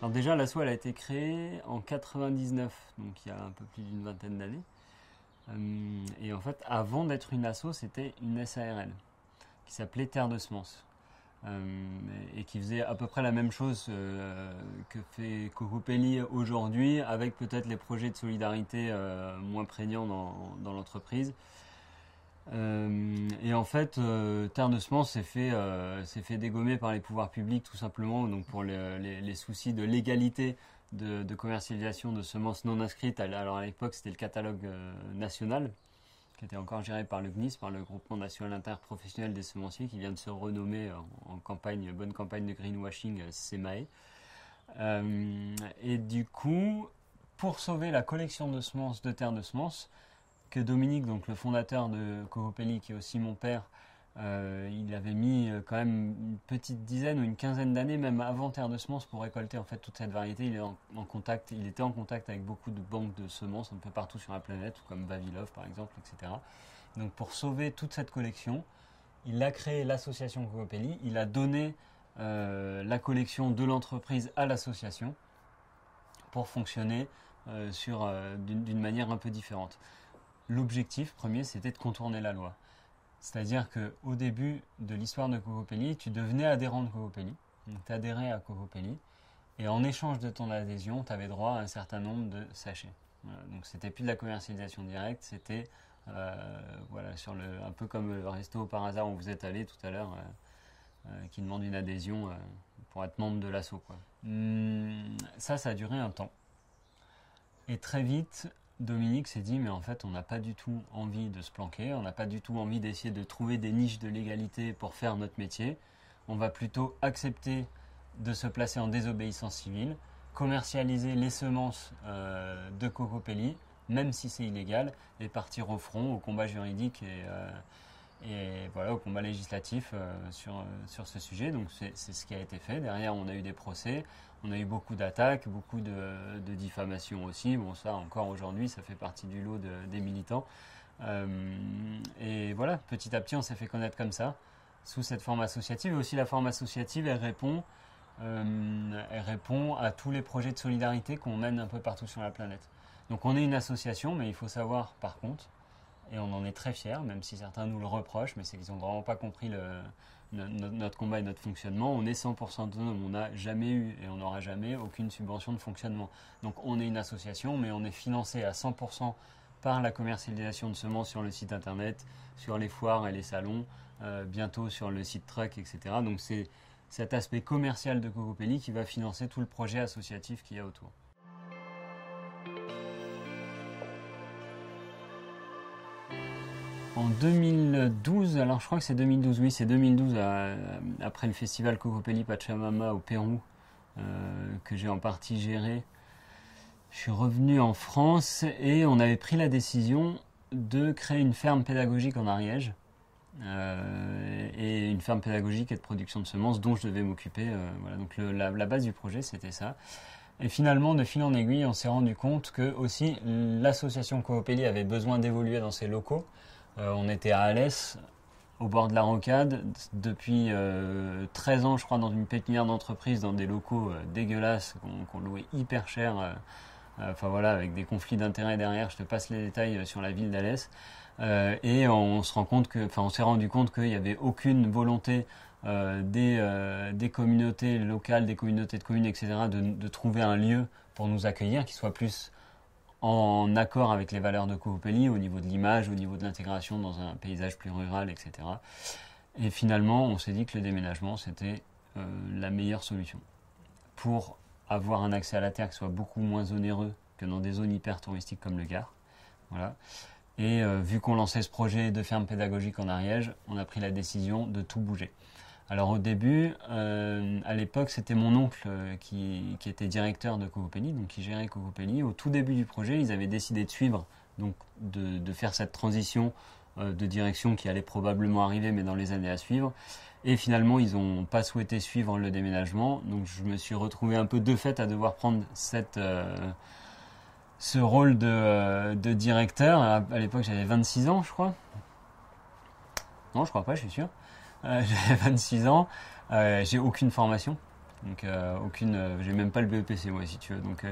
Alors déjà, l'asso, elle a été créée en 99, donc il y a un peu plus d'une vingtaine d'années. Euh, et en fait, avant d'être une asso, c'était une SARL qui s'appelait Terre de Semences. Euh, et qui faisait à peu près la même chose euh, que fait Cocopelli aujourd'hui, avec peut-être les projets de solidarité moins prégnants dans, dans l'entreprise. Et en fait, Terre de Semences s'est fait, fait dégommer par les pouvoirs publics tout simplement, donc pour les, soucis de légalité de, commercialisation de semences non inscrites. Alors à l'époque, c'était le catalogue euh, national, qui était encore géré par le GNIS, par le Groupement national interprofessionnel des semenciers, qui vient de se renommer en, campagne, bonne campagne de greenwashing, euh, SEMAE. Euh, et du coup, pour sauver la collection de semences, de terres de semences, que Dominique, donc le fondateur de Cocopelli, qui est aussi mon père, euh, il avait mis euh, quand même une petite dizaine ou une quinzaine d'années, même avant Terre de Semences, pour récolter en fait toute cette variété. Il, était en contact avec beaucoup de banques de semences un peu partout sur la planète, comme Vavilov par exemple, etc. Donc pour sauver toute cette collection, il a créé l'association Cocopelli, il a donné euh, la collection de l'entreprise à l'association pour fonctionner d'une manière un peu différente. L'objectif premier, c'était de contourner la loi. C'est-à-dire qu'au début de l'histoire de Cocopelli, tu devenais adhérent de Cocopelli, donc tu adhérais à Cocopelli, et en échange de ton adhésion, tu avais droit à un certain nombre de sachets. Voilà, donc c'était plus de la commercialisation directe, c'était euh, voilà, un peu comme le resto par hasard où vous êtes allé tout à l'heure, euh, euh, qui demande une adhésion pour être membre de l'assaut. Hum, ça, ça a duré un temps. Et très vite, Dominique s'est dit, mais en fait, on n'a pas du tout envie de se planquer, on n'a pas du tout envie d'essayer de trouver des niches de légalité pour faire notre métier. On va plutôt accepter de se placer en désobéissance civile, commercialiser les semences euh, de Cocopelli, même si c'est illégal, et partir au front, au combat juridique et, euh, et voilà, au combat législatif euh, sur, euh, sur ce sujet. Donc c'est ce qui a été fait. Derrière, on a eu des procès, on a eu beaucoup d'attaques, beaucoup de, de diffamations aussi. Bon, ça encore aujourd'hui, ça fait partie du lot de, des militants. Euh, et voilà, petit à petit, on s'est fait connaître comme ça, sous cette forme associative. Et aussi la forme associative, elle répond, elle répond à tous les projets de solidarité qu'on mène un peu partout sur la planète. Donc on est une association, mais il faut savoir par contre et on en est très fiers, même si certains nous le reprochent, mais c'est qu'ils n'ont vraiment pas compris notre combat et notre fonctionnement. On est 100% autonome, on n'a jamais eu et on n'aura jamais aucune subvention de fonctionnement. Donc on est une association, mais on est financé à 100% par la commercialisation de semences sur le site internet, sur les foires et les salons, euh, bientôt sur le site Truck, etc. Donc c'est cet aspect commercial de Cocopelli qui va financer tout le projet associatif qu'il y a autour. En 2012, alors je crois que c'est 2012, oui, c'est 2012, après le festival Cocopelli Pachamama au Pérou, euh, que j'ai en partie géré. Je suis revenu en France et on avait pris la décision de créer une ferme pédagogique en Ariège. Euh, et une ferme pédagogique et de production de semences dont je devais m'occuper. Euh, voilà, donc la, base du projet c'était ça. Et finalement, de fil en aiguille, on s'est rendu compte que aussi l'association Coopélie avait besoin d'évoluer dans ses locaux. Euh, on était à Alès, au bord de la rocade, depuis 13 euh, ans, je crois, dans une pépinière d'entreprise, dans des locaux euh, dégueulasses qu'on louait hyper cher. Avec des conflits d'intérêts derrière. Je te passe les détails sur la ville d'Alès. et on se rend compte enfin, on s'est rendu compte qu'il n'y avait aucune volonté des, communautés locales, des communautés de communes, etc., de trouver un lieu pour nous accueillir qui soit plus en accord avec les valeurs de Coopelli au niveau de l'image, au niveau de l'intégration dans un paysage plus rural, etc. Et finalement, on s'est dit que le déménagement, c'était euh, la meilleure solution pour avoir un accès à la terre qui soit beaucoup moins onéreux que dans des zones hyper touristiques comme le Gard. Voilà. Et euh, vu qu'on lançait ce projet de ferme pédagogique en Ariège, on a pris la décision de tout bouger. Alors au début, euh, à l'époque, c'était mon oncle euh, qui, était directeur de Cocopelli, donc qui gérait Cocopelli. Au tout début du projet, ils avaient décidé de suivre, donc de, faire cette transition euh, de direction qui allait probablement arriver, mais dans les années à suivre. Et finalement, ils n'ont pas souhaité suivre le déménagement, donc je me suis retrouvé un peu de fait à devoir prendre ce rôle de, de directeur. À, à l'époque, j'avais 26 ans, je crois. Non, je crois pas, je suis sûr. Euh, j'avais 26 ans, euh, j'ai aucune formation. Donc aucune, j'ai même pas le BEPC moi si tu veux. Donc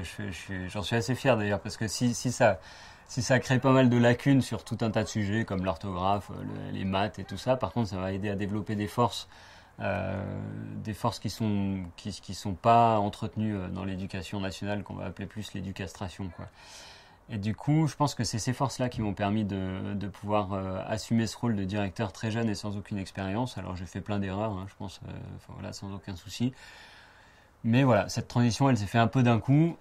j'en suis assez fier d'ailleurs parce que si, si ça si ça crée pas mal de lacunes sur tout un tas de sujets comme l'orthographe, les maths et tout ça, par contre ça va aider à développer des forces euh, des forces qui sont qui, qui sont pas entretenues euh, dans l'éducation nationale qu'on va appeler plus l'éducastration quoi. Et du coup, je pense que c'est ces forces-là qui m'ont permis de, pouvoir euh, assumer ce rôle de directeur très jeune et sans aucune expérience. Alors j'ai fait plein d'erreurs, hein, je pense, voilà, sans aucun souci. Mais voilà, cette transition, elle s'est fait un peu d'un coup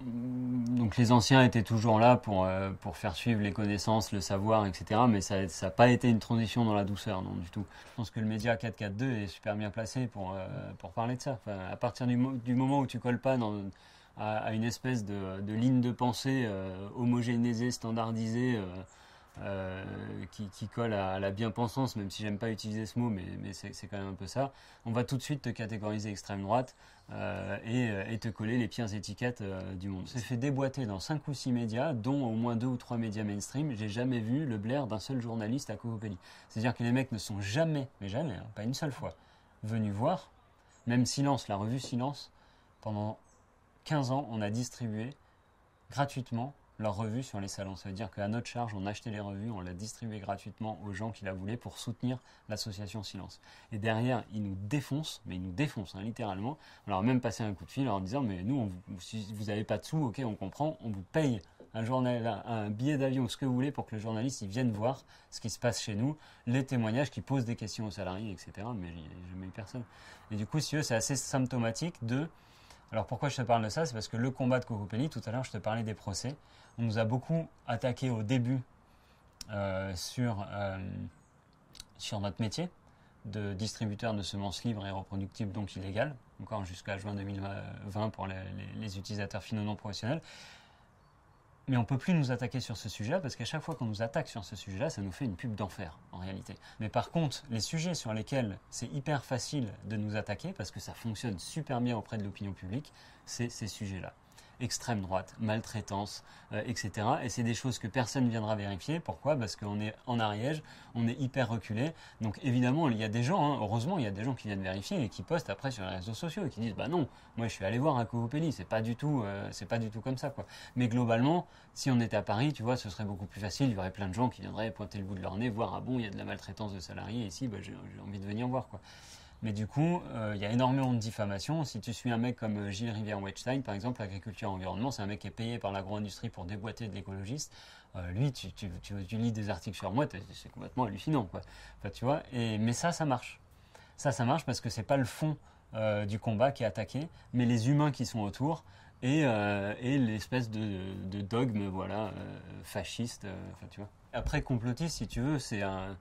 donc les anciens étaient toujours là pour, euh, pour faire suivre les connaissances, le savoir, etc. Mais ça n'a pas été une transition dans la douceur, non du tout. Je pense que le média 442 est super bien placé pour, euh, pour parler de ça. à partir du, du, moment où tu colles pas dans, à, une espèce de, ligne de pensée euh, homogénéisée, standardisée, euh, qui, qui, colle à, la bien-pensance, même si j'aime pas utiliser ce mot, mais, c'est quand même un peu ça. On va tout de suite te catégoriser extrême droite euh, et, euh, et, te coller les pires étiquettes du monde. C'est fait déboîter dans 5 ou 6 médias, dont au moins 2 ou 3 médias mainstream. J'ai jamais vu le blaire d'un seul journaliste à Cocopelli. C'est-à-dire que les mecs ne sont jamais, mais jamais, hein, pas une seule fois, venus voir. Même Silence, la revue Silence, pendant 15 ans, on a distribué gratuitement leur revue sur les salons. Ça veut dire qu'à notre charge, on achetait les revues, on l'a distribué gratuitement aux gens qui la voulaient pour soutenir l'association Silence. Et derrière, ils nous défoncent, mais ils nous défoncent hein, littéralement. On leur a même passé un coup de fil en disant Mais nous, si vous n'avez pas de sous, ok, on comprend, on vous paye un, journal, un billet d'avion, ce que vous voulez, pour que le journaliste vienne voir ce qui se passe chez nous, les témoignages, qui posent des questions aux salariés, etc. Mais a jamais eu personne. Et du coup, c'est assez symptomatique de. Alors pourquoi je te parle de ça? C'est parce que le combat de Cocopelli, tout à l'heure, je te parlais des procès. On nous a beaucoup attaqué au début euh, sur, euh, sur notre métier de distributeur de semences libres et reproductibles, donc illégales, encore jusqu'à juin 2020 pour les, utilisateurs finaux non professionnels. Mais on ne peut plus nous attaquer sur ce sujet-là parce qu'à chaque fois qu'on nous attaque sur ce sujet-là, ça nous fait une pub d'enfer en réalité. Mais par contre, les sujets sur lesquels c'est hyper facile de nous attaquer parce que ça fonctionne super bien auprès de l'opinion publique, c'est ces sujets-là extrême droite, maltraitance, euh, etc. Et c'est des choses que personne ne viendra vérifier. Pourquoi? Parce qu'on est en Ariège, on est hyper reculé. Donc évidemment, il y a des gens, hein, heureusement, il y a des gens qui viennent vérifier et qui postent après sur les réseaux sociaux et qui disent bah non, moi je suis allé voir à Covopelli, c'est pas du tout, euh, pas du tout comme ça. Mais globalement, si on était à Paris, tu vois, ce serait beaucoup plus facile. Il y aurait plein de gens qui viendraient pointer le bout de leur nez, voir ah bon, il y a de la maltraitance de salariés ici, bah, j'ai envie de venir voir quoi. Mais du coup, euh, il y a énormément de diffamation. Si tu suis un mec comme euh, Gilles Rivière-Wechstein, par exemple, l'agriculture et l'environnement, c'est un mec qui est payé par l'agro-industrie pour déboîter de l'écologiste. Euh, lui, tu, lis des articles sur moi, c'est complètement hallucinant. Enfin, tu vois. Mais ça, ça marche. Ça, ça marche parce que c'est pas le fond du combat qui est attaqué, mais les humains qui sont autour et, et l'espèce de, de, dogme, voilà, fasciste. Après, complotiste, si tu veux, c'est un,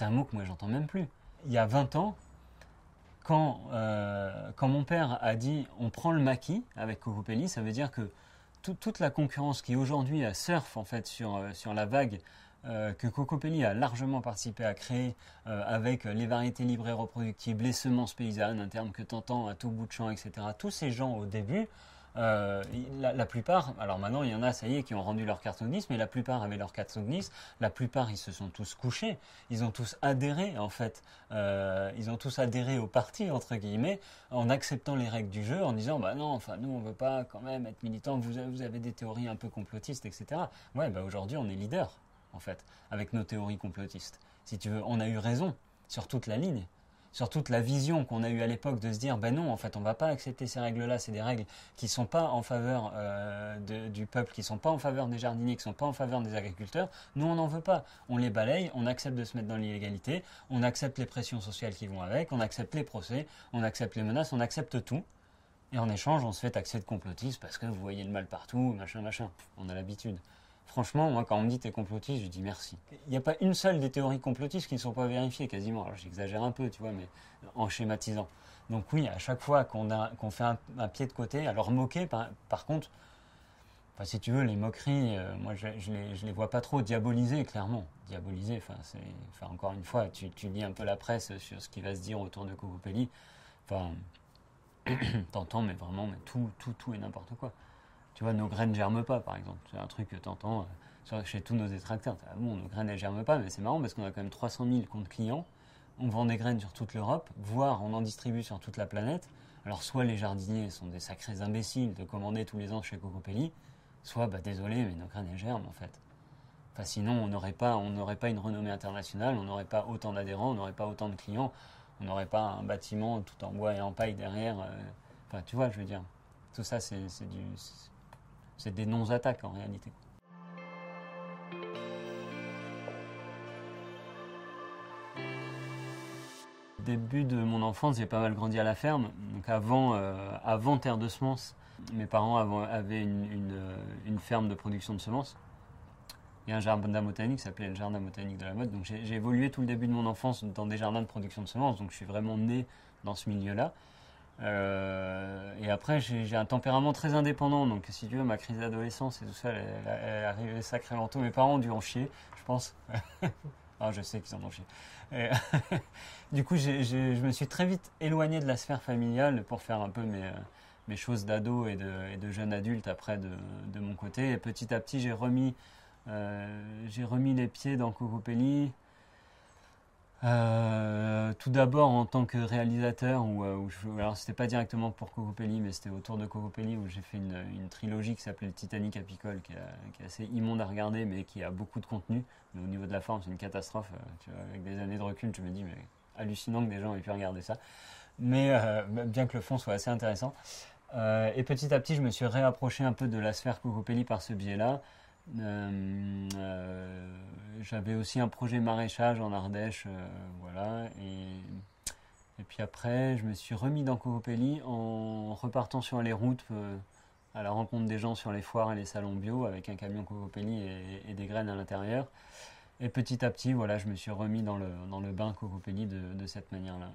un mot que moi j'entends même plus. Il y a 20 ans, quand, euh, quand mon père a dit on prend le maquis avec Cocopelli, ça veut dire que toute la concurrence qui aujourd'hui surfe en fait sur, euh, sur la vague euh, que Cocopelli a largement participé à créer avec les variétés libres et reproductibles, les semences paysannes, un terme que tu entends à tout bout de champ, etc. Tous ces gens au début euh, la, plupart, alors maintenant il y en a, ça y est, qui ont rendu leur carte Ognis, mais la plupart avaient leur carte Ognis, la plupart ils se sont tous couchés, ils ont tous adhéré en fait, euh, ils ont tous adhéré au parti entre guillemets, en acceptant les règles du jeu, en disant bah non, enfin nous on veut pas quand même être militants, vous vous avez des théories un peu complotistes, etc. Ouais, bah aujourd'hui on est leader en fait, avec nos théories complotistes. Si tu veux, on a eu raison sur toute la ligne sur toute la vision qu'on a eue à l'époque de se dire ben non en fait on va pas accepter ces règles là c'est des règles qui sont pas en faveur euh, du peuple qui sont pas en faveur des jardiniers qui sont pas en faveur des agriculteurs. Nous on n'en veut pas. On les balaye on accepte de se mettre dans l'illégalité on accepte les pressions sociales qui vont avec on accepte les procès on accepte les menaces on accepte tout. Et en échange on se fait taxer de complotisme parce que vous voyez le mal partout machin machin. On a l'habitude Franchement, moi, quand on me dit t'es complotiste, je dis merci. Il n'y a pas une seule des théories complotistes qui ne sont pas vérifiées, quasiment. Alors, j'exagère un peu, tu vois, mais en schématisant. Donc, oui, à chaque fois qu'on fait un, pied de côté, alors moquer, par, contre, si tu veux, les moqueries, euh, moi, je, je, les, vois pas trop diaboliser, clairement. Diaboliser, enfin, encore une fois, tu, tu, lis un peu la presse sur ce qui va se dire autour de Cocopelli. Enfin, t'entends, mais vraiment, mais tout, tout, tout et n'importe quoi. Tu vois, nos graines germent pas, par exemple. C'est un truc que tu entends euh, chez tous nos détracteurs. Ah bon, nos graines, elles germent pas, mais c'est marrant parce qu'on a quand même 300 000 comptes clients. On vend des graines sur toute l'Europe, voire on en distribue sur toute la planète. Alors soit les jardiniers sont des sacrés imbéciles de commander tous les ans chez Cocopelli, soit bah désolé mais nos graines elles germent en fait. Enfin, sinon on n'aurait pas, on n'aurait pas une renommée internationale, on n'aurait pas autant d'adhérents, on n'aurait pas autant de clients, on n'aurait pas un bâtiment tout en bois et en paille derrière. euh, Enfin tu vois je veux dire. Tout ça c'est du, c'est des non-attaques en réalité. début de mon enfance, j'ai pas mal grandi à la ferme. Donc avant, euh, avant Terre de Semences, mes parents avaient euh, une ferme de production de semences. Et un jardin botanique qui s'appelait le jardin botanique de la mode. Donc j'ai j'ai évolué tout le début de mon enfance dans des jardins de production de semences. Donc je suis vraiment né dans ce milieu-là. Euh, et après, j'ai un tempérament très indépendant. Donc si tu veux, ma crise d'adolescence et tout ça, elle, elle- elle arrivée sacrément tôt. Mes parents ont dû en chier, je pense. ah, je sais qu'ils en ont chié. Et du coup, je me suis très vite éloigné de la sphère familiale pour faire un peu mes, euh, choses d'ado et de, jeune adulte après de, mon côté. Et petit à petit, j'ai remis, euh, remis les pieds dans Cocopelli. Euh, tout d'abord en tant que réalisateur, où, euh, où je, alors c'était pas directement pour Cocopelli, mais c'était autour de Cocopelli où j'ai fait une, trilogie qui s'appelait Titanic Apicole, qui, est- assez immonde à regarder, mais qui a beaucoup de contenu. Mais au niveau de la forme, c'est une catastrophe. euh, avec des années de recul, je me dis, mais hallucinant que des gens aient pu regarder ça. Mais euh, bien que le fond soit assez intéressant. Et petit à petit, je me suis réapproché un peu de la sphère Cocopelli par ce biais-là. Euh, euh, J'avais aussi un projet maraîchage en Ardèche, euh, voilà. Et, puis après, je me suis remis dans Cocopelli en repartant sur les routes à la rencontre des gens sur les foires et les salons bio avec un camion Cocopelli et, des graines à l'intérieur. Et petit à petit, voilà, je me suis remis dans le, dans le bain Cocopelli de, de cette manière-là.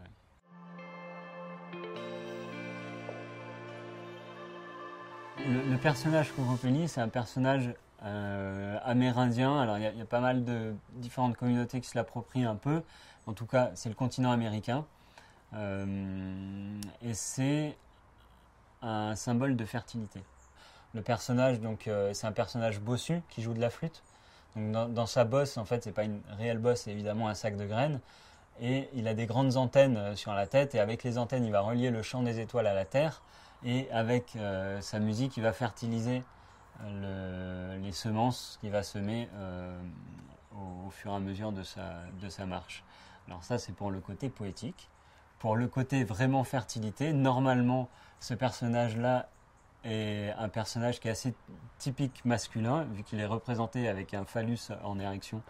Le, le personnage Cocopelli, c'est un personnage euh, amérindien. Alors, il y, a- pas mal de différentes communautés qui se l'approprient un peu. En tout cas, c'est le continent américain. Euh, et c'est un symbole de fertilité. Le personnage, donc, euh, c'est un personnage bossu qui joue de la flûte. Donc, dans, dans sa bosse, en fait, c'est pas une réelle bosse, c'est évidemment un sac de graines. Et il a des grandes antennes sur la tête. Et avec les antennes, il va relier le champ des étoiles à la terre. Et avec sa musique, il va fertiliser le- les semences qu'il va semer euh, au, fur et à mesure de sa, marche. Alors ça, c'est pour le côté poétique. Pour le côté vraiment fertilité, normalement, ce personnage-là est un personnage qui est assez typique masculin, vu qu'il est représenté avec un phallus en érection,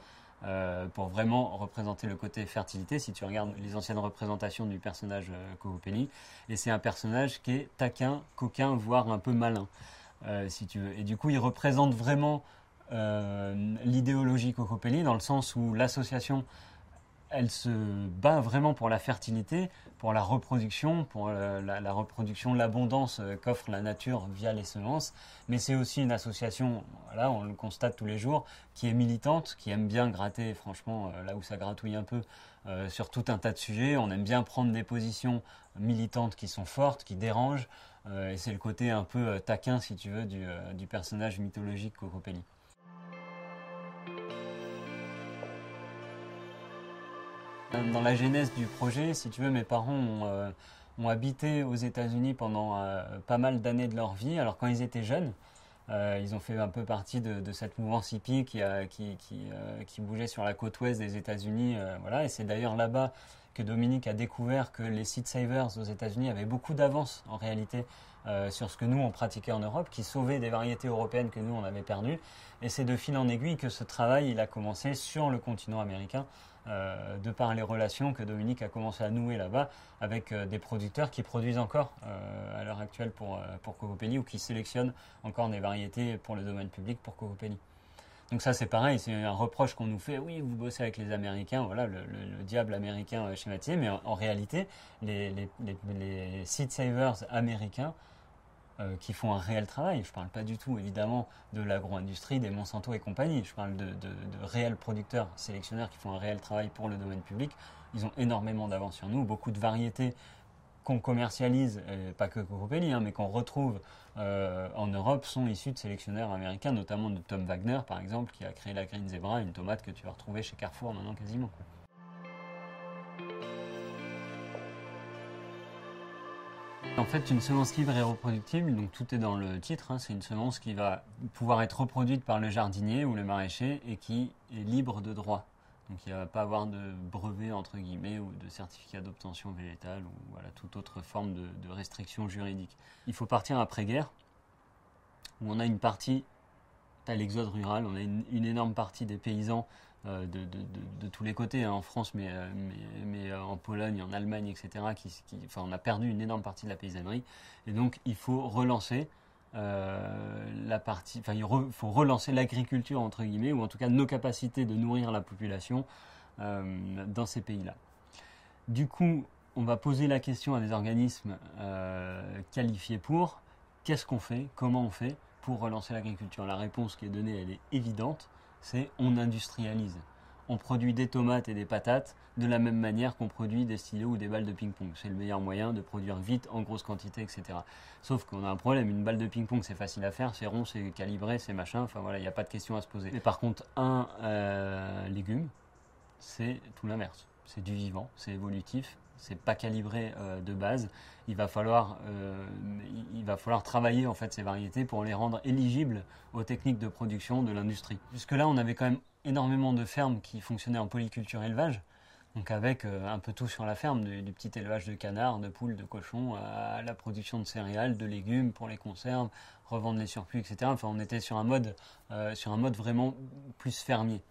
euh, pour vraiment représenter le côté fertilité, si tu regardes les anciennes représentations du personnage euh. Et c'est un personnage qui est taquin, coquin, voire un peu malin, veux. Et du coup, il représente vraiment euh, l'idéologie Cocopelli, dans le sens où l'association elle se bat vraiment pour la fertilité, pour la reproduction, pour euh, la, la reproduction, l'abondance euh, qu'offre la nature via les semences. Mais c'est aussi une association, voilà, on le constate tous les jours, qui est militante, qui aime bien gratter, franchement, euh, là où ça gratouille un peu, euh, sur tout un tas de sujets. On aime bien prendre des positions militantes qui sont fortes, qui dérangent. Euh, et c'est le côté un peu euh, taquin, si tu veux, du, euh, personnage mythologique Cocopelli. Dans la genèse du projet, si tu veux, mes parents ont, habité aux États-Unis pendant pas mal d'années de leur vie. Alors quand ils étaient jeunes, ils ont fait un peu partie de, cette mouvance hippie qui, qui, bougeait sur la côte ouest des États-Unis. voilà. Et c'est d'ailleurs là-bas que Dominique a découvert que les seed savers aux États-Unis avaient beaucoup d'avance en réalité euh, sur ce que nous on pratiquait en Europe, qui sauvaient des variétés européennes que nous on avait perdues. Et c'est de fil en aiguille que ce travail il a commencé sur le continent américain euh, de par les relations que Dominique a commencé à nouer là-bas avec euh, des producteurs qui produisent encore à l'heure actuelle pour, pour Cocopelli ou qui sélectionnent encore des variétés pour le domaine public pour Cocopelli. Donc ça c'est pareil, c'est un reproche qu'on nous fait, oui vous bossez avec les Américains, voilà le, le- le diable américain euh, schématisé, mais en, réalité les, seed savers américains euh, qui font un réel travail. Je ne parle pas du tout, évidemment, de l'agro-industrie, des Monsanto et compagnie. Je parle de- de réels producteurs, sélectionneurs qui font un réel travail pour le domaine public. Ils ont énormément d'avance sur nous. Beaucoup de variétés qu'on commercialise, euh, pas que Cocopelli, hein, mais qu'on retrouve euh, en Europe, sont issues de sélectionneurs américains, notamment de Tom Wagner, par exemple, qui a créé la Green Zebra, une tomate que tu vas retrouver chez Carrefour maintenant quasiment. En fait, une semence libre et reproductible, donc tout est dans le titre, hein, c'est une semence qui va pouvoir être reproduite par le jardinier ou le maraîcher et qui est libre de droit. Donc il ne va pas avoir de brevet entre guillemets ou de certificat d'obtention végétale ou voilà, toute autre forme de, restriction juridique. Il faut partir après-guerre où on a une partie, à l'exode rural, on a une, énorme partie des paysans euh, de, tous les côtés, hein, en France, mais, euh, euh, en Pologne, en Allemagne, etc. Qui, on a perdu une énorme partie de la paysannerie. Et donc il faut relancer la partie, enfin, il faut relancer l'agriculture entre guillemets, ou en tout cas nos capacités de nourrir la population euh, dans ces pays-là. Du coup, on va poser la question à des organismes euh, qualifiés pour qu'est-ce qu'on fait, comment on fait pour relancer l'agriculture? La réponse qui est donnée, elle est évidente, c'est on industrialise on produit des tomates et des patates de la même manière qu'on produit des stylos ou des balles de ping-pong. C'est le meilleur moyen de produire vite, en grosse quantité, etc. Sauf qu'on a un problème, une balle de ping-pong c'est facile à faire, c'est rond, c'est calibré, c'est machin, enfin voilà, il n'y a pas de question à se poser. Mais par contre, un euh, légume, c'est tout l'inverse. C'est du vivant, c'est évolutif, c'est pas calibré euh, de base. Il va falloir, euh, il va falloir travailler en fait ces variétés pour les rendre éligibles aux techniques de production de l'industrie. Jusque là, on avait quand même énormément de fermes qui fonctionnaient en polyculture élevage, donc avec euh, un peu tout sur la ferme, du, petit élevage de canards, de poules, de cochons, à la production de céréales, de légumes pour les conserves, revendre les surplus, etc. Enfin, on était sur un mode, sur un mode vraiment plus fermier.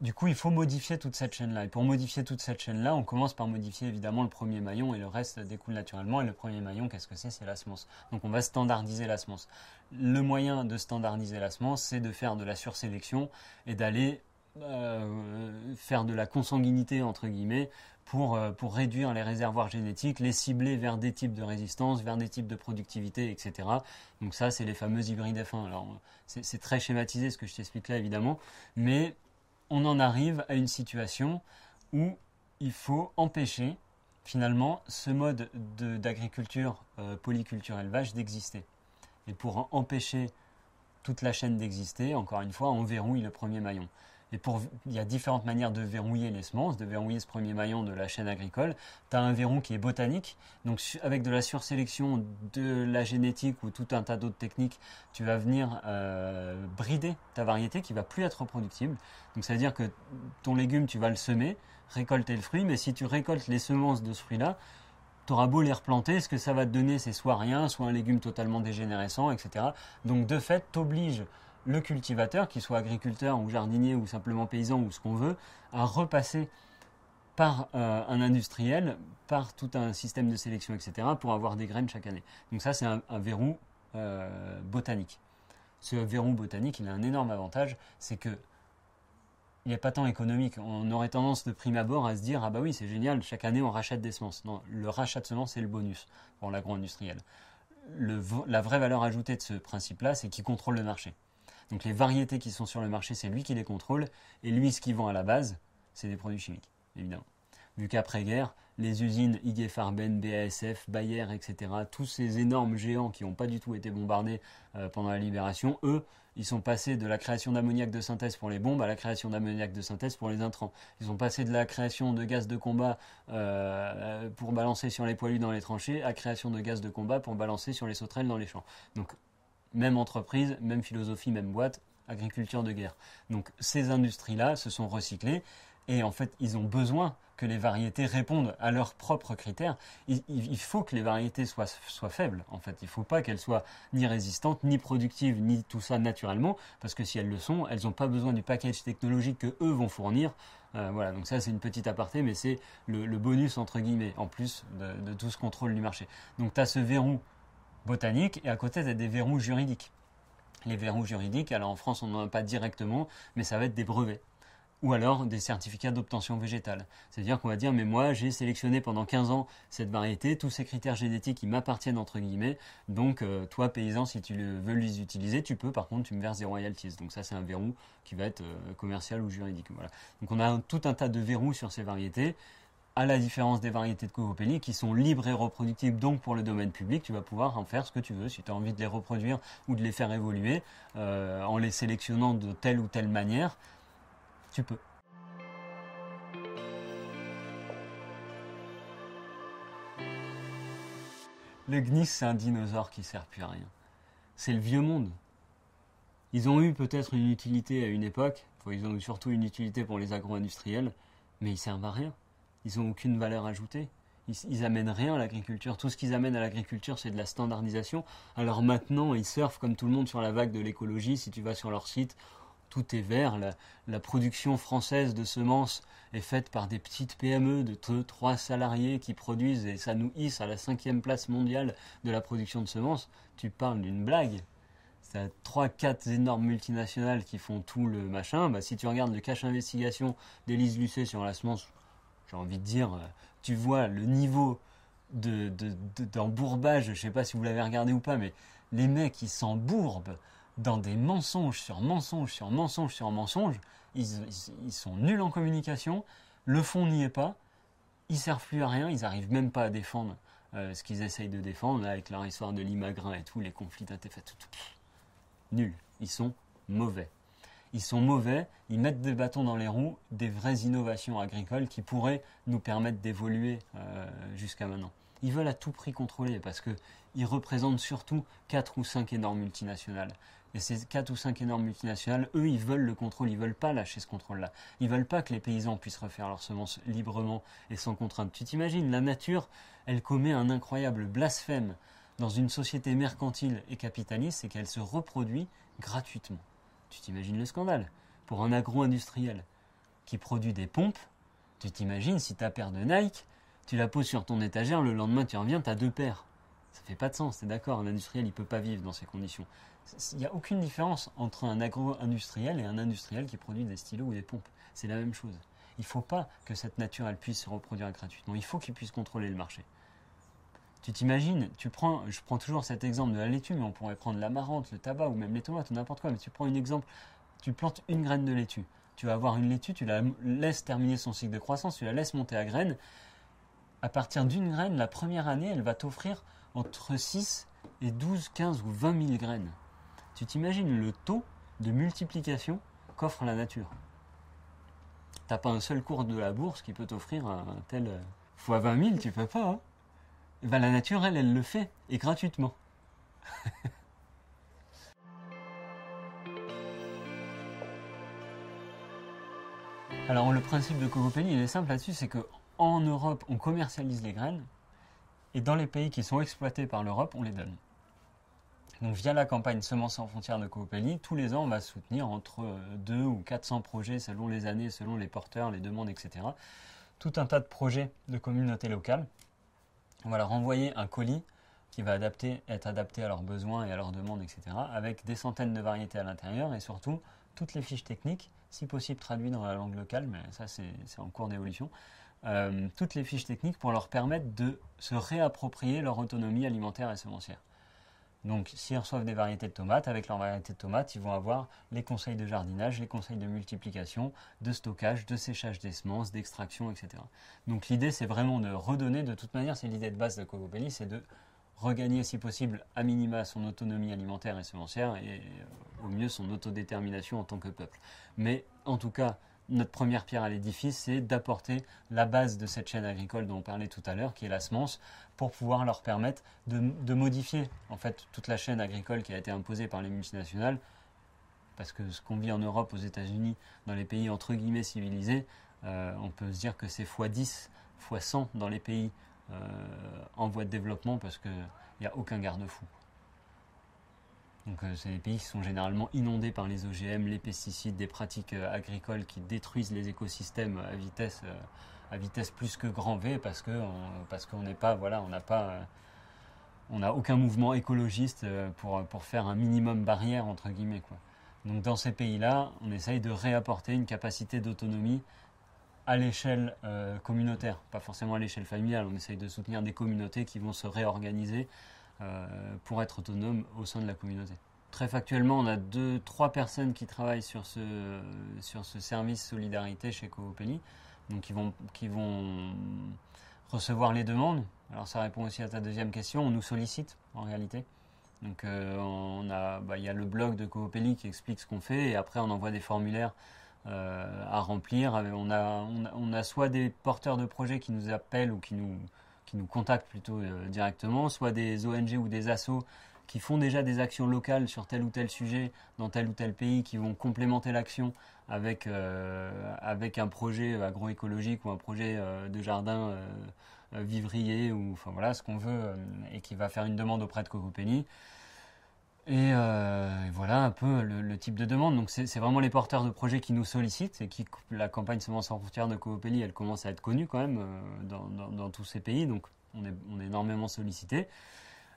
Du coup, il faut modifier toute cette chaîne-là. Et pour modifier toute cette chaîne-là, on commence par modifier évidemment le premier maillon et le reste découle naturellement. Et le premier maillon, qu'est-ce que c'est? C'est la semence. Donc on va standardiser la semence. Le moyen de standardiser la semence, c'est de faire de la sursélection et d'aller euh, faire de la consanguinité, entre guillemets, pour, euh, pour réduire les réservoirs génétiques, les cibler vers des types de résistance, vers des types de productivité, etc. Donc ça, c'est les fameux hybrides F1. Alors, c'est très schématisé ce que je t'explique là, évidemment, mais on en arrive à une situation où il faut empêcher finalement ce mode d'agriculture euh, polyculture élevage d'exister. Et pour empêcher toute la chaîne d'exister, encore une fois, on verrouille le premier maillon. Et pour, il y a différentes manières de verrouiller les semences, de verrouiller ce premier maillon de la chaîne agricole. Tu as un verrou qui est botanique, donc avec de la sursélection, de la génétique ou tout un tas d'autres techniques, tu vas venir euh, brider ta variété qui va plus être reproductible. Donc ça veut dire que ton légume, tu vas le semer, récolter le fruit, mais si tu récoltes les semences de ce fruit-là, tu auras beau les replanter, ce que ça va te donner, c'est soit rien, soit un légume totalement dégénérescent, etc. Donc de fait, t'oblige le cultivateur, qu'il soit agriculteur ou jardinier ou simplement paysan ou ce qu'on veut, à repasser par euh, un industriel, par tout un système de sélection, etc., pour avoir des graines chaque année. Donc ça, c'est un, verrou euh, botanique. Ce verrou botanique, il a un énorme avantage, c'est que il n'est pas tant économique. On aurait tendance de prime abord à se dire ah bah oui c'est génial, chaque année on rachète des semences. Non, le rachat de semences c'est le bonus pour l'agro-industriel. la vraie valeur ajoutée de ce principe-là, c'est qu'il contrôle le marché. Donc les variétés qui sont sur le marché, c'est lui qui les contrôle, et lui, ce qu'il vend à la base, c'est des produits chimiques, évidemment. Vu qu'après-guerre, les usines IG Farben, BASF, Bayer, etc., tous ces énormes géants qui n'ont pas du tout été bombardés euh, pendant la libération, eux, ils sont passés de la création d'ammoniac de synthèse pour les bombes à la création d'ammoniac de synthèse pour les intrants. Ils sont passés de la création de gaz de combat euh, pour balancer sur les poilus dans les tranchées à création de gaz de combat pour balancer sur les sauterelles dans les champs. Donc même entreprise, même philosophie, même boîte, agriculture de guerre. Donc ces industries-là se sont recyclées et en fait ils ont besoin que les variétés répondent à leurs propres critères. Il, faut que les variétés soient, soient, faibles en fait. Il ne faut pas qu'elles soient ni résistantes, ni productives, ni tout ça naturellement, parce que si elles le sont, elles n'ont pas besoin du package technologique que eux vont fournir. Euh, voilà, donc ça c'est une petite aparté, mais c'est le, bonus entre guillemets, en plus de, de tout ce contrôle du marché. Donc tu as ce verrou botanique et à côté, tu as des verrous juridiques. Les verrous juridiques, alors en France, on n'en a pas directement, mais ça va être des brevets. Ou alors des certificats d'obtention végétale. C'est-à-dire qu'on va dire, mais moi, j'ai sélectionné pendant 15 ans cette variété, tous ces critères génétiques, ils m'appartiennent entre guillemets. Donc, euh, toi, paysan, si tu veux les utiliser, tu peux. Par contre, tu me verses des royalties. Donc ça, c'est un verrou qui va être euh, commercial ou juridique. Donc on a tout un tas de verrous sur ces variétés à la différence des variétés de cocopélie qui sont libres et reproductibles, donc pour le domaine public, tu vas pouvoir en faire ce que tu veux. Si tu as envie de les reproduire ou de les faire évoluer euh, en les sélectionnant de telle ou telle manière, tu peux. Le GNIS, c'est un dinosaure qui sert plus à rien. C'est le vieux monde. Ils ont eu peut-être une utilité à une époque, ils ont eu surtout une utilité pour les agro-industriels, mais ils servent à rien. Ils n'ont aucune valeur ajoutée. Ils, ils amènent rien à l'agriculture. Tout ce qu'ils amènent à l'agriculture, c'est de la standardisation. Alors maintenant, ils surfent comme tout le monde sur la vague de l'écologie. Si tu vas sur leur site, tout est vert. La, production française de semences est faite par des petites PME de 2-3 salariés qui produisent et ça nous hisse à la cinquième place mondiale de la production de semences. Tu parles d'une blague. C'est 3-4 énormes multinationales qui font tout le machin. Bah, si tu regardes le cache investigation d'Élise Lucet sur la semence, j'ai envie de dire, euh, tu vois le niveau d'embourbage, de, de, je sais pas si vous l'avez regardé ou pas, mais les mecs ils s'embourbent dans des mensonges sur mensonges sur mensonges sur mensonges. Ils, sont nuls en communication, le fond n'y est pas, ils servent plus à rien, ils n'arrivent même pas à défendre euh, ce qu'ils essayent de défendre, avec leur histoire de l'imagrin et tout, les conflits d'intérêts. Nuls, ils sont mauvais. Ils sont mauvais, ils mettent des bâtons dans les roues des vraies innovations agricoles qui pourraient nous permettre d'évoluer euh, jusqu'à maintenant. Ils veulent à tout prix contrôler parce qu'ils représentent surtout 4 ou 5 énormes multinationales. Et ces 4 ou 5 énormes multinationales, eux, ils veulent le contrôle, ils veulent pas lâcher ce contrôle-là. Ils veulent pas que les paysans puissent refaire leurs semences librement et sans contrainte. Tu t'imagines, la nature, elle commet un incroyable blasphème dans une société mercantile et capitaliste, c'est qu'elle se reproduit gratuitement. Tu t'imagines le scandale? Pour un agro-industriel qui produit des pompes, tu t'imagines si ta paire de Nike, tu la poses sur ton étagère, le lendemain tu reviens, tu as deux paires. Ça fait pas de sens, c'est d'accord, un industriel il peut pas vivre dans ces conditions. Il n'y a aucune différence entre un agro-industriel et un industriel qui produit des stylos ou des pompes. C'est la même chose. Il ne faut pas que cette nature puisse se reproduire gratuitement. Il faut qu'il puisse contrôler le marché. Tu t'imagines, tu prends, je prends toujours cet exemple de la laitue, mais on pourrait prendre l'amarante, le tabac ou même les tomates ou n'importe quoi. Mais tu prends un exemple, tu plantes une graine de laitue. Tu vas avoir une laitue, tu la laisses terminer son cycle de croissance, tu la laisses monter à graines. À partir d'une graine, la première année, elle va t'offrir entre 6 et 12, 15 ou 20 000 graines. Tu t'imagines le taux de multiplication qu'offre la nature. T'as pas un seul cours de la bourse qui peut t'offrir un tel fois 20 000, tu peux pas. Hein ben, la nature, elle, elle le fait, et gratuitement. Alors le principe de Cocopelli, il est simple là-dessus, c'est que en Europe, on commercialise les graines, et dans les pays qui sont exploités par l'Europe, on les donne. Donc via la campagne Semences sans frontières de Coopelli, tous les ans on va soutenir entre 2 euh, ou 400 projets selon les années, selon les porteurs, les demandes, etc. Tout un tas de projets de communautés locales. On va leur envoyer un colis qui va être adapté à leurs besoins et à leurs demandes, etc. Avec des centaines de variétés à l'intérieur et surtout toutes les fiches techniques, si possible traduites dans la langue locale, mais ça c'est en cours d'évolution. Euh, toutes les fiches techniques pour leur permettre de se réapproprier leur autonomie alimentaire et semencière. Donc, s'ils reçoivent des variétés de tomates, avec leurs variétés de tomates, ils vont avoir les conseils de jardinage, les conseils de multiplication, de stockage, de séchage des semences, d'extraction, etc. Donc, l'idée, c'est vraiment de redonner, de toute manière, c'est l'idée de base de Cocopelli, c'est de regagner, si possible, à minima son autonomie alimentaire et semencière, et euh, au mieux son autodétermination en tant que peuple. Mais, en tout cas, notre première pierre à l'édifice, c'est d'apporter la base de cette chaîne agricole dont on parlait tout à l'heure, qui est la semence, pour pouvoir leur permettre de, modifier en fait toute la chaîne agricole qui a été imposée par les multinationales. Parce que ce qu'on vit en Europe, aux États-Unis, dans les pays entre guillemets civilisés, euh, on peut se dire que c'est x10, x100 dans les pays euh, en voie de développement parce qu'il n'y a aucun garde-fou. Donc euh, c'est des pays qui sont généralement inondés par les OGM, les pesticides, des pratiques euh, agricoles qui détruisent les écosystèmes à vitesse, euh, à vitesse plus que grand V parce que qu'on n'est pas voilà on n'a pas on n'a aucun mouvement écologiste pour, pour faire un minimum barrière entre guillemets quoi. Donc dans ces pays-là, on essaye de réapporter une capacité d'autonomie à l'échelle communautaire, pas forcément à l'échelle familiale. On essaye de soutenir des communautés qui vont se réorganiser euh, pour être autonome au sein de la communauté. Très factuellement, on a deux, trois personnes qui travaillent sur ce, sur ce service solidarité chez Coopeni, donc qui vont, qui vont recevoir les demandes. Alors ça répond aussi à ta deuxième question, on nous sollicite en réalité. Donc euh, bah, il y a le blog de Coopeli qui explique ce qu'on fait et après on envoie des formulaires euh, à remplir. On a, on a, on, a, soit des porteurs de projets qui nous appellent ou qui nous, qui nous contactent plutôt directement, soit des ONG ou des assos qui font déjà des actions locales sur tel ou tel sujet dans tel ou tel pays, qui vont complémenter l'action avec, avec un projet agroécologique ou un projet de jardin vivrier ou enfin voilà ce qu'on veut et qui va faire une demande auprès de Euh, et, voilà un peu le, type de demande. Donc c'est vraiment les porteurs de projets qui nous sollicitent et qui la campagne Semences en frontières de Coopélie, elle commence à être connue quand même euh, dans, tous ces pays. Donc on est, énormément sollicité.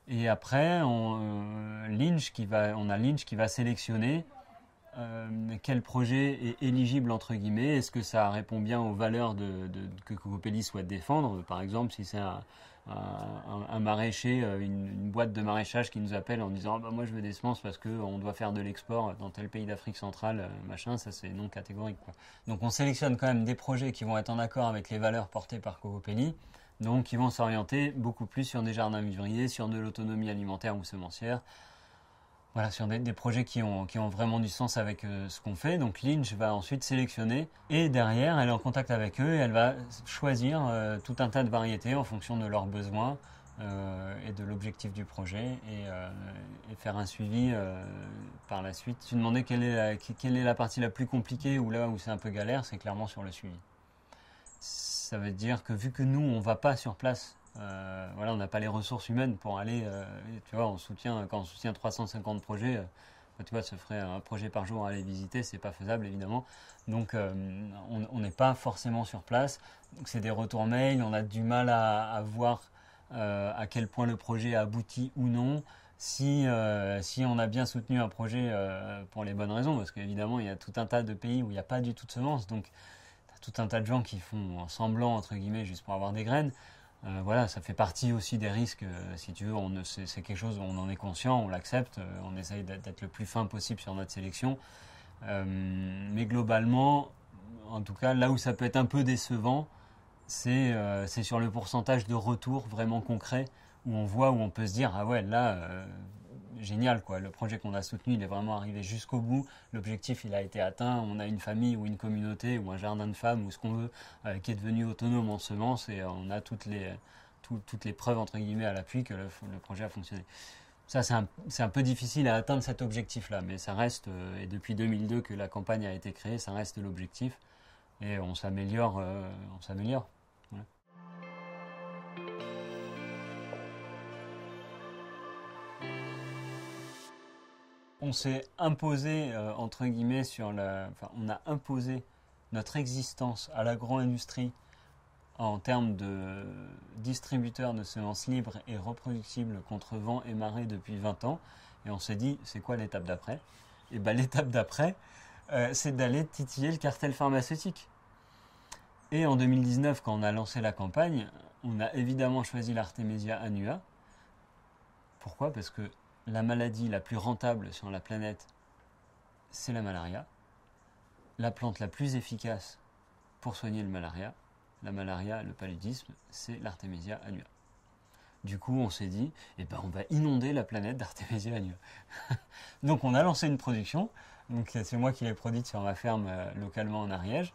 Et après, euh, Lynch qui va, on a Lynch qui va sélectionner quel projet est éligible entre guillemets? Est-ce que ça répond bien aux valeurs que Coopélie souhaite défendre? Par exemple, si c'est un un, maraîcher, euh, une, boîte de maraîchage qui nous appelle en disant ah bah, moi je veux des semences parce qu'on doit faire de l'export dans tel pays d'Afrique centrale, euh, machin, ça c'est non catégorique. Donc on sélectionne quand même des projets qui vont être en accord avec les valeurs portées par Cocopelli, donc qui vont s'orienter beaucoup plus sur des jardins vivriers, sur de l'autonomie alimentaire ou semencière, voilà, sur des, projets qui ont, qui ont vraiment du sens avec euh, ce qu'on fait. Donc Lynch va ensuite sélectionner et derrière, elle est en contact avec eux et elle va choisir euh, tout un tas de variétés en fonction de leurs besoins euh, et de l'objectif du projet et, faire un suivi par la suite. Tu demandais quelle est, quelle est la partie la plus compliquée ou là où c'est un peu galère, c'est clairement sur le suivi. Ça veut dire que vu que nous, on ne va pas sur place euh, voilà, on n'a pas les ressources humaines pour aller, euh, tu vois, on soutient, quand on soutient 350 projets, euh, tu vois, se ferait un projet par jour à aller visiter, c'est pas faisable évidemment. Donc on n'est pas forcément sur place. C'est des retours mail, on a du mal à, voir à quel point le projet a abouti ou non. Si, si on a bien soutenu un projet pour les bonnes raisons, parce qu'évidemment il y a tout un tas de pays où il n'y a pas du tout de semences, donc tout un tas de gens qui font semblant entre guillemets juste pour avoir des graines. Euh, voilà, ça fait partie aussi des risques. Euh, si tu veux, c'est quelque chose, on en est conscient, on l'accepte, euh, on essaye d'être le plus fin possible sur notre sélection. mais globalement, en tout cas, là où ça peut être un peu décevant, c'est sur le pourcentage de retour vraiment concret où on voit, où on peut se dire, ah ouais, là, génial quoi. Le projet qu'on a soutenu, il est vraiment arrivé jusqu'au bout. L'objectif, il a été atteint. On a une famille ou une communauté ou un jardin de femmes ou ce qu'on veut euh, qui est devenu autonome en semences et euh, on a toutes les, toutes les preuves entre guillemets à l'appui que le, projet a fonctionné. Ça, c'est un, un, peu difficile à atteindre cet objectif-là, mais ça reste, euh, et depuis 2002 que la campagne a été créée, ça reste l'objectif. Et on s'améliore, on s'améliore. On s'est imposé, euh, entre guillemets, sur la. Enfin, on a imposé notre existence à l'agro-industrie en termes de distributeurs de semences libres et reproductibles contre vent et marée depuis 20 ans. Et on s'est dit, c'est quoi l'étape d'après? Et bien, l'étape d'après, euh, c'est d'aller titiller le cartel pharmaceutique. Et en 2019, quand on a lancé la campagne, on a évidemment choisi l'Artemisia annua. Pourquoi? Parce que la maladie la plus rentable sur la planète, c'est la malaria. La plante la plus efficace pour soigner le malaria, la malaria, le paludisme, c'est l'Artemisia annua. Du coup, on s'est dit, eh ben, on va inonder la planète d'Artemisia annua. Donc, on a lancé une production. C'est moi qui l'ai produite sur ma ferme euh, localement en Ariège.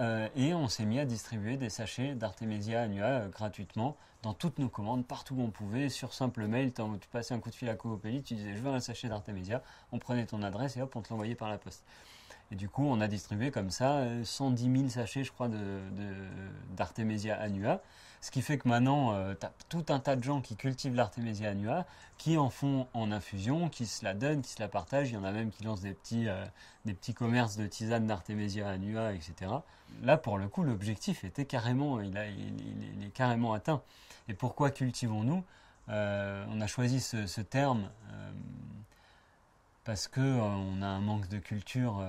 Euh, et on s'est mis à distribuer des sachets d'Artemisia annua euh, gratuitement dans toutes nos commandes, partout où on pouvait, sur simple mail. Tu passais un coup de fil à Coopélie, tu disais je veux un sachet d'Artemisia, on prenait ton adresse et hop, on te l'envoyait par la poste. Et du coup, on a distribué comme ça 110 euh, 000 sachets, je crois, d'Artemisia de, annua. Ce qui fait que maintenant, euh, tu as tout un tas de gens qui cultivent l'Artemisia annua, qui en font en infusion, qui se la donnent, qui se la partagent. Il y en a même qui lancent des petits, euh, des petits commerces de tisanes d'Artemisia annua, etc. Là, pour le coup, l'objectif était carrément, il, est carrément atteint. Et pourquoi cultivons-nous? Euh, On a choisi ce, terme parce qu'on a un manque de culture.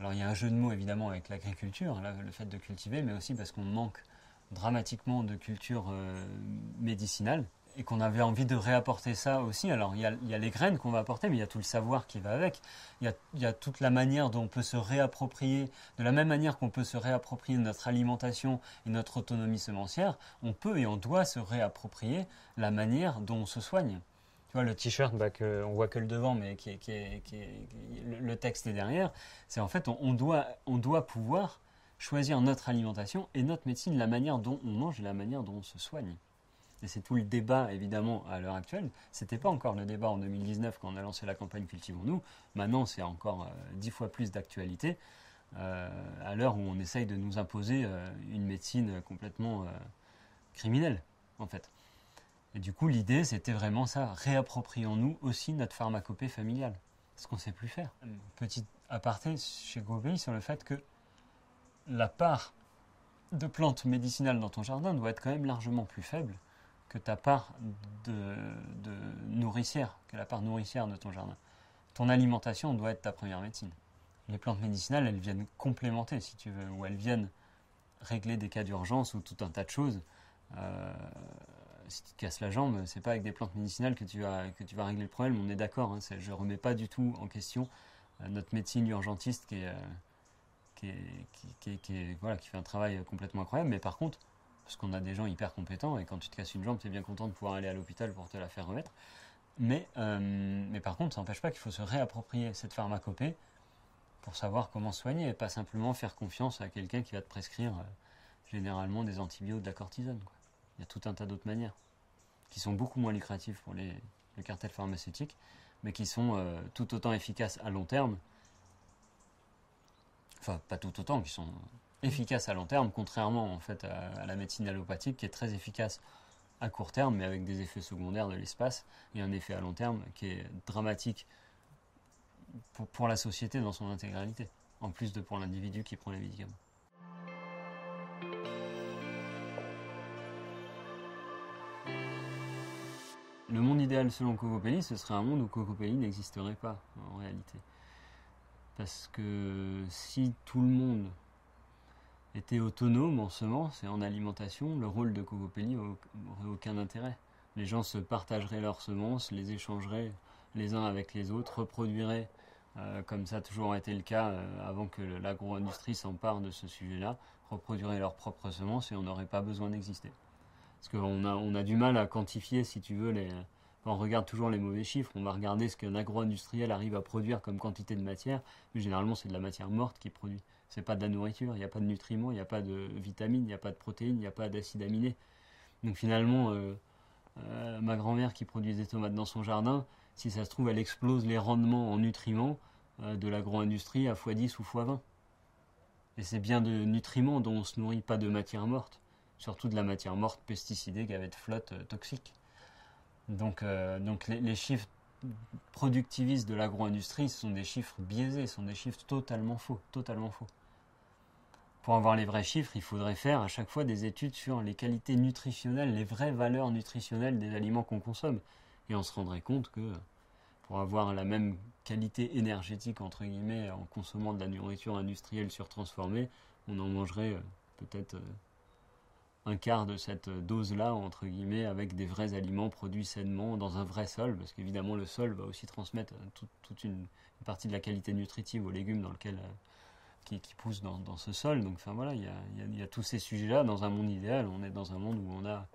alors, il y a un jeu de mots évidemment avec l'agriculture, le fait de cultiver, mais aussi parce qu'on manque dramatiquement de culture euh, médicinale et qu'on avait envie de réapporter ça aussi. Alors il y a, les graines qu'on va apporter, mais il y a tout le savoir qui va avec. Il y, a, toute la manière dont on peut se réapproprier, de la même manière qu'on peut se réapproprier notre alimentation et notre autonomie semencière, on peut et on doit se réapproprier la manière dont on se soigne. Tu vois, le t-shirt, bah, on voit que le devant, mais qui, le, texte est derrière. C'est en fait, on, doit, on doit pouvoir choisir notre alimentation et notre médecine, la manière dont on mange et la manière dont on se soigne. Et c'est tout le débat, évidemment, à l'heure actuelle. C'était pas encore le débat en 2019 quand on a lancé la campagne Cultivons-nous. Maintenant, c'est encore euh, dix fois plus d'actualité euh, à l'heure où on essaye de nous imposer euh, une médecine complètement criminelle, en fait. Et du coup, l'idée, c'était vraiment ça. Réapproprions-nous aussi notre pharmacopée familiale. Ce qu'on ne sait plus faire. Mm. Petit aparté chez Gobey sur le fait que la part de plantes médicinales dans ton jardin doit être quand même largement plus faible que ta part de, nourricière, que la part nourricière de ton jardin. Ton alimentation doit être ta première médecine. Les plantes médicinales, elles viennent complémenter, si tu veux, ou elles viennent régler des cas d'urgence ou tout un tas de choses. Euh, si tu te casses la jambe, c'est pas avec des plantes médicinales que tu vas, régler le problème, on est d'accord. Hein, je ne remets pas du tout en question euh, notre médecine urgentiste qui est, euh, qui, fait un travail complètement incroyable. Mais par contre, parce qu'on a des gens hyper compétents et quand tu te casses une jambe, tu es bien content de pouvoir aller à l'hôpital pour te la faire remettre. Mais, euh, mais par contre, ça n'empêche pas qu'il faut se réapproprier cette pharmacopée pour savoir comment soigner et pas simplement faire confiance à quelqu'un qui va te prescrire euh, généralement des antibiotiques de la cortisone. Il y a tout un tas d'autres manières qui sont beaucoup moins lucratives pour les, le cartel pharmaceutique, mais qui sont euh, tout autant efficaces à long terme. Enfin, pas tout autant, qui sont efficace à long terme, contrairement en fait à, la médecine allopathique qui est très efficace à court terme, mais avec des effets secondaires de l'espace et un effet à long terme qui est dramatique pour, pour la société dans son intégralité, en plus de pour l'individu qui prend les médicaments. Le monde idéal selon Cocopelli, ce serait un monde où Cocopelli n'existerait pas en réalité. Parce que si tout le monde était autonome en semences et en alimentation, le rôle de Cocopelli n'aurait aucun intérêt. Les gens se partageraient leurs semences, les échangeraient les uns avec les autres, reproduiraient, euh, comme ça a toujours été le cas euh, avant que l'agro-industrie s'empare de ce sujet-là, reproduiraient leurs propres semences et on n'aurait pas besoin d'exister. Parce qu'on a, du mal à quantifier, si tu veux, les, on regarde toujours les mauvais chiffres, on va regarder ce qu'un agro-industriel arrive à produire comme quantité de matière, mais généralement c'est de la matière morte qu'il produit c'est pas de la nourriture, il n'y a pas de nutriments, il n'y a pas de vitamines, il n'y a pas de protéines, il n'y a pas d'acide aminé. Donc finalement, euh, euh, ma grand-mère qui produit des tomates dans son jardin, si ça se trouve, elle explose les rendements en nutriments euh, de l'agro-industrie à x10 ou x20. Et c'est bien de nutriments dont on ne se nourrit pas de matière morte, surtout de la matière morte pesticidée, gavette flotte, toxique. Donc, donc les, chiffres productivistes de l'agro-industrie, sont des chiffres biaisés, sont des chiffres totalement faux, totalement faux. Pour avoir les vrais chiffres, il faudrait faire à chaque fois des études sur les qualités nutritionnelles, les vraies valeurs nutritionnelles des aliments qu'on consomme. Et on se rendrait compte que pour avoir la même qualité énergétique, entre guillemets, en consommant de la nourriture industrielle surtransformée, on en mangerait euh, peut-être euh, un quart de cette dose-là, entre guillemets, avec des vrais aliments produits sainement dans un vrai sol, parce qu'évidemment le sol va aussi transmettre toute une, partie de la qualité nutritive aux légumes dans lequel, euh, qui, poussent dans, ce sol. Donc enfin voilà, il y a, tous ces sujets-là. Dans un monde idéal, on est dans un monde où on a,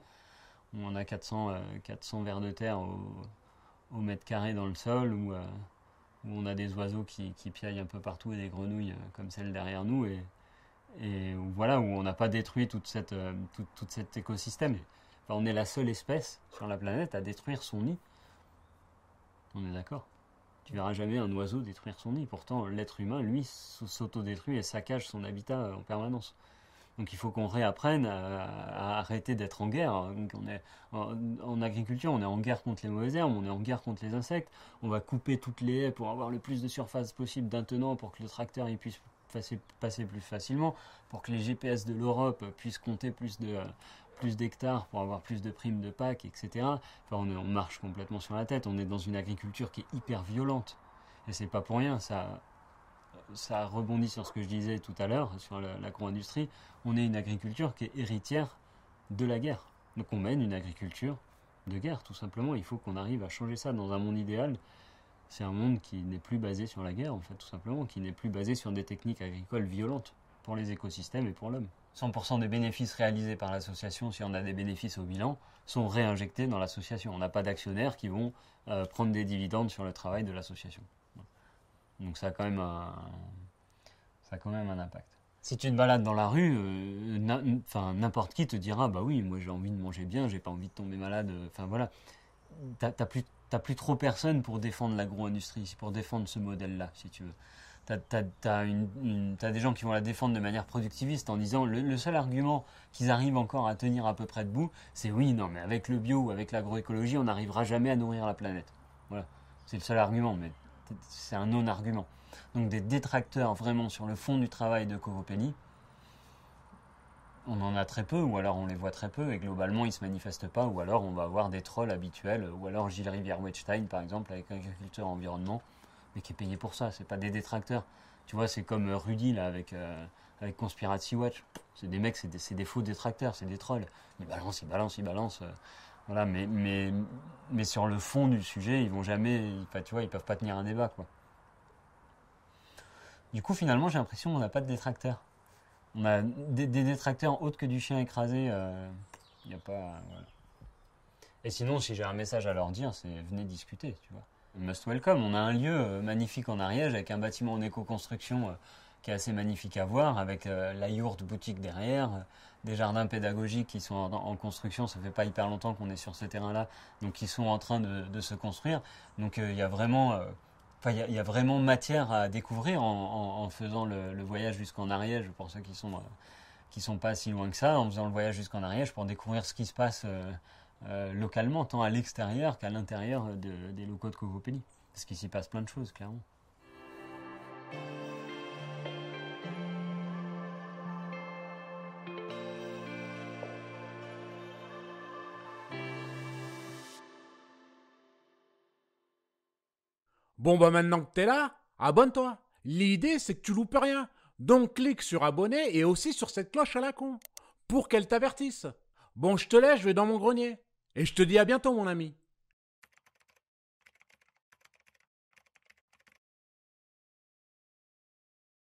on a 400, 400 euh, vers de terre au, mètre carré dans le sol, où, euh, où on a des oiseaux qui, qui piaillent un peu partout et des grenouilles comme celles derrière nous. Et voilà où on n'a pas détruit toute cette, euh, tout, cet écosystème. Enfin, on est la seule espèce sur la planète à détruire son nid. On est d'accord. Tu verras jamais un oiseau détruire son nid. Pourtant, l'être humain, lui, s'auto-détruit et saccage son habitat euh, en permanence. Donc il faut qu'on réapprenne à, arrêter d'être en guerre. on est en, agriculture, on est en guerre contre les mauvaises herbes, on est en guerre contre les insectes. On va couper toutes les haies pour avoir le plus de surface possible d'un tenant pour que le tracteur il puisse passer, plus facilement, pour que les GPS de l'Europe puissent compter plus de plus d'hectares pour avoir plus de primes de PAC, etc. On, marche complètement sur la tête. On est dans une agriculture qui est hyper violente. Et c'est pas pour rien. Ça, ça rebondit sur ce que je disais tout à l'heure, sur l'agro-industrie. On est une agriculture qui est héritière de la guerre. Donc on mène une agriculture de guerre, tout simplement. Il faut qu'on arrive à changer ça dans un monde idéal c'est un monde qui n'est plus basé sur la guerre, en fait, tout simplement, qui n'est plus basé sur des techniques agricoles violentes pour les écosystèmes et pour l'homme. 100% des bénéfices réalisés par l'association, si on a des bénéfices au bilan, sont réinjectés dans l'association. On n'a pas d'actionnaires qui vont euh, prendre des dividendes sur le travail de l'association. Donc ça a quand même un, impact. Si tu te balades dans la rue, euh, n'importe qui te dira bah oui, moi j'ai envie de manger bien, j'ai pas envie de tomber malade. Enfin voilà, t'as plus t'as plus trop personne pour défendre l'agro-industrie, pour défendre ce modèle-là, si tu veux. T'as as, des gens qui vont la défendre de manière productiviste en disant le, le seul argument qu'ils arrivent encore à tenir à peu près debout, c'est oui, non, mais avec le bio ou avec l'agroécologie, on n'arrivera jamais à nourrir la planète. Voilà, c'est le seul argument, mais c'est un non-argument donc des détracteurs vraiment sur le fond du travail de Covopelli, on en a très peu, ou alors on les voit très peu, et globalement ils ne se manifestent pas, ou alors on va avoir des trolls habituels, ou alors Gilles Rivière-Wetstein par exemple, avec Agriculture Environnement, mais qui est payé pour ça, c'est pas des détracteurs. Tu vois, c'est comme Rudy là avec, euh, avec Conspiracy Watch. C'est des mecs, c'est des, faux détracteurs, c'est des trolls. Ils balancent, ils balancent, ils balancent. Euh, voilà, mais sur le fond du sujet, ils vont jamais, tu vois, ils peuvent pas tenir un débat, quoi. Du coup, finalement, j'ai l'impression qu'on n'a pas de détracteurs. On a des, détracteurs autres que du chien écrasé. Il euh, a pas. Et sinon, si j'ai un message à leur dire, c'est venez discuter, tu vois. Must welcome. On a un lieu euh, magnifique en Ariège avec un bâtiment en éco-construction euh, qui est assez magnifique à voir, avec la yourte boutique derrière, des jardins pédagogiques qui sont en, construction. Ça fait pas hyper longtemps qu'on est sur ce terrain-là, donc qui sont en train de, se construire. Donc il y a vraiment il y, a vraiment matière à découvrir en, faisant le, voyage jusqu'en Ariège, pour ceux qui sont, euh, sont pas si loin que ça, en faisant le voyage jusqu'en Ariège pour découvrir ce qui se passe euh, euh, localement, tant à l'extérieur qu'à l'intérieur des locaux de Cocopelli. Parce qu'il s'y passe plein de choses, clairement. Bon bah maintenant que t'es là, abonne-toi. L'idée c'est que tu loupes rien. Donc clique sur abonner et aussi sur cette cloche à la con pour qu'elle t'avertisse. Bon, je te laisse, je vais dans mon grenier. Et je te dis à bientôt mon ami.